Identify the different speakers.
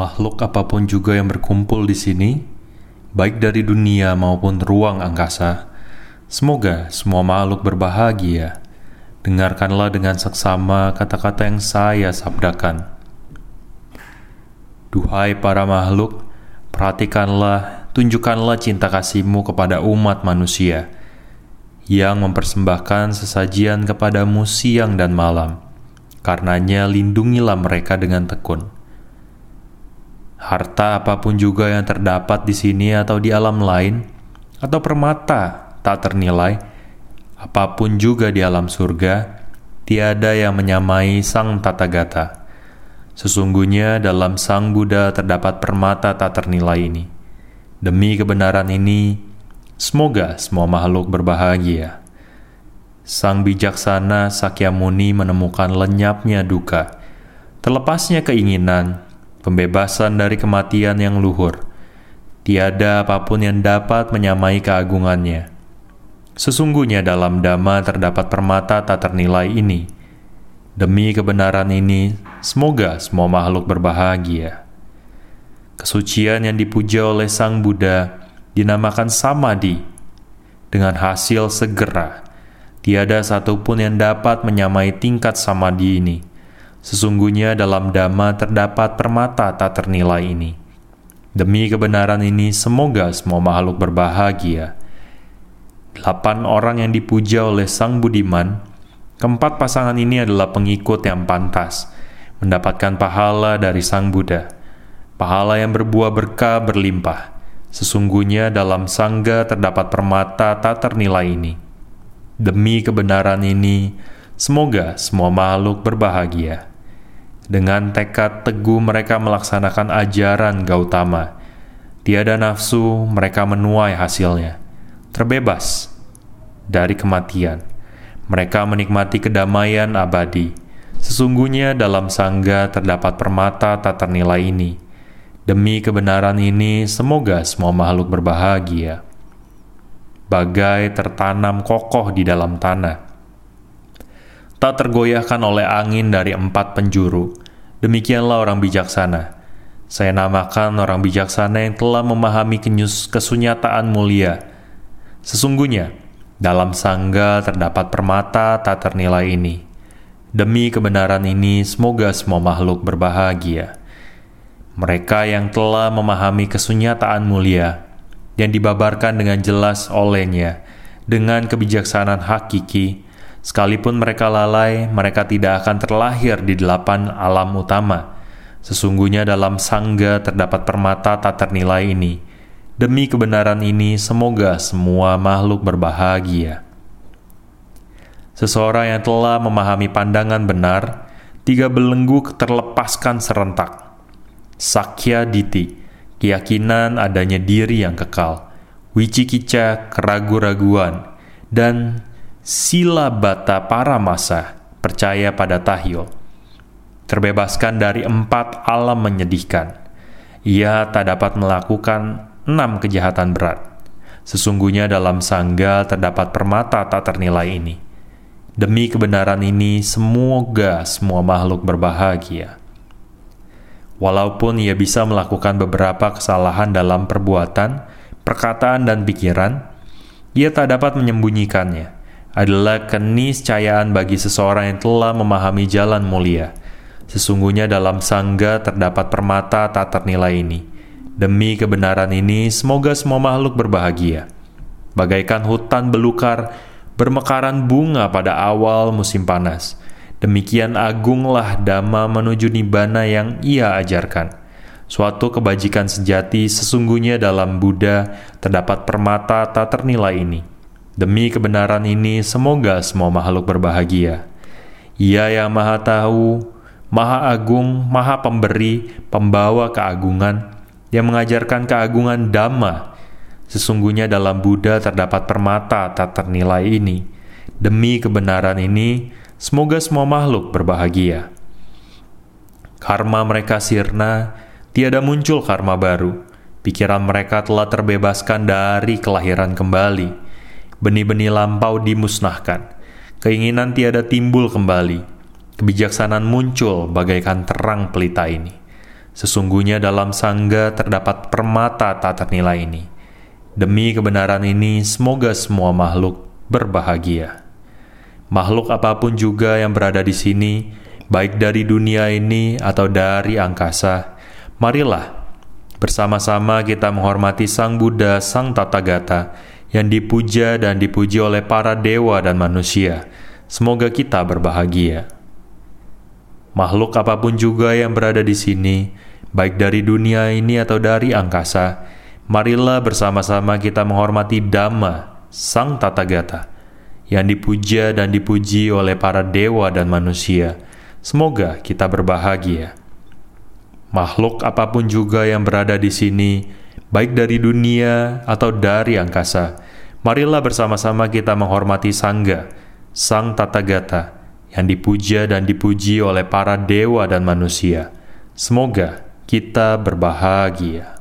Speaker 1: makhluk apa pun juga yang berkumpul di sini, baik dari dunia maupun ruang angkasa, semoga semua makhluk berbahagia. Dengarkanlah dengan seksama kata-kata yang saya sabdakan. Duhai para makhluk, perhatikanlah, tunjukkanlah cinta kasihmu kepada umat manusia yang mempersembahkan sesajian kepadamu siang dan malam. Karenanya lindungilah mereka dengan tekun harta apa pun juga yang terdapat di sini atau di alam lain, atau permata tak ternilai, apa pun juga di alam surga, tiada yang menyamai Sang Tata Gata. Sesungguhnya dalam Sang Buddha terdapat permata tak ternilai ini. Demi kebenaran ini, semoga semua makhluk berbahagia. Sang bijaksana Sakyamuni menemukan lenyapnya duka, terlepasnya keinginan, pembebasan dari kematian yang luhur. Tiada apa pun yang dapat menyamai keagungannya. Sesungguhnya dalam Dhamma terdapat permata tak ternilai ini. Demi kebenaran ini, semoga semua makhluk berbahagia. Kesucian yang dipuja oleh Sang Buddha dinamakan samadhi. Dengan hasil segera, tiada satupun yang dapat menyamai tingkat samadhi ini Sesungguhnya dalam Dhamma terdapat permata tak ternilai ini. Demi kebenaran ini, semoga semua makhluk berbahagia. Delapan orang yang dipuja oleh Sang Budiman, keempat pasangan ini adalah pengikut yang pantas, mendapatkan pahala dari Sang Buddha. Pahala yang berbuah berkah berlimpah. Sesungguhnya dalam Sangga terdapat permata tak ternilai ini. Demi kebenaran ini, semoga semua makhluk berbahagia. Dengan tekad teguh mereka melaksanakan ajaran Gautama. Tiada nafsu, mereka menuai hasilnya. Terbebas dari kematian. Mereka menikmati kedamaian abadi. Sesungguhnya dalam sangga terdapat permata tak ternilai ini. Demi kebenaran ini, semoga semua makhluk berbahagia. Bagai tertanam kokoh di dalam tanah, tak tergoyahkan oleh angin dari empat penjuru. Demikianlah orang bijaksana. Saya namakan orang bijaksana yang telah memahami kenyus kesunyataan mulia. Sesungguhnya, dalam sangga terdapat permata tak ternilai ini. Demi kebenaran ini, semoga semua makhluk berbahagia. Mereka yang telah memahami kesunyataan mulia, yang dibabarkan dengan jelas olehnya, dengan kebijaksanaan hakiki, Sekalipun mereka lalai, mereka tidak akan terlahir di delapan alam utama. Sesungguhnya dalam sangga terdapat permata tak ternilai ini. Demi kebenaran ini, semoga semua makhluk berbahagia. Seseorang yang telah memahami pandangan benar, tiga belenggu terlepaskan serentak. Sakya Diti, keyakinan adanya diri yang kekal. Wicikica, keragu-raguan, dan sila bata para masa percaya pada tahyul. Terbebaskan dari empat alam menyedihkan, ia tak dapat melakukan enam kejahatan berat. Sesungguhnya dalam sangga terdapat permata tak ternilai ini. Demi kebenaran ini, semoga semua makhluk berbahagia. Walaupun ia bisa melakukan beberapa kesalahan dalam perbuatan, perkataan, dan pikiran, ia tak dapat menyembunyikannya adalah keniscayaan bagi seseorang yang telah memahami jalan mulia. Sesungguhnya dalam sangga terdapat permata tak ternilai ini. Demi kebenaran ini, semoga semua makhluk berbahagia. Bagaikan hutan belukar, bermekaran bunga pada awal musim panas. Demikian agunglah dhamma menuju nibana yang ia ajarkan. Suatu kebajikan sejati sesungguhnya dalam Buddha terdapat permata tak ternilai ini Demi kebenaran ini, semoga semua makhluk berbahagia. Ia yang Maha Tahu, Maha Agung, Maha Pemberi, Pembawa keagungan, yang mengajarkan keagungan Dhamma. Sesungguhnya dalam Buddha terdapat permata tak ternilai ini. Demi kebenaran ini, semoga semua makhluk berbahagia. Karma mereka sirna, tiada muncul karma baru. Pikiran mereka telah terbebaskan dari kelahiran kembali benih-benih lampau dimusnahkan, keinginan tiada timbul kembali, kebijaksanaan muncul bagaikan terang pelita ini. Sesungguhnya dalam sangga terdapat permata tak ternilai ini. Demi kebenaran ini, semoga semua makhluk berbahagia. Makhluk apa pun juga yang berada di sini, baik dari dunia ini atau dari angkasa, marilah bersama-sama kita menghormati Sang Buddha, Sang Tathagata, yang dipuja dan dipuji oleh para dewa dan manusia. Semoga kita berbahagia. Makhluk apa pun juga yang berada di sini, baik dari dunia ini atau dari angkasa, marilah bersama-sama kita menghormati Dhamma, Sang Tathagata, yang dipuja dan dipuji oleh para dewa dan manusia. Semoga kita berbahagia. Makhluk apa pun juga yang berada di sini, baik dari dunia atau dari angkasa, marilah bersama-sama kita menghormati Sangga, Sang Tathagata, yang dipuja dan dipuji oleh para dewa dan manusia. Semoga kita berbahagia.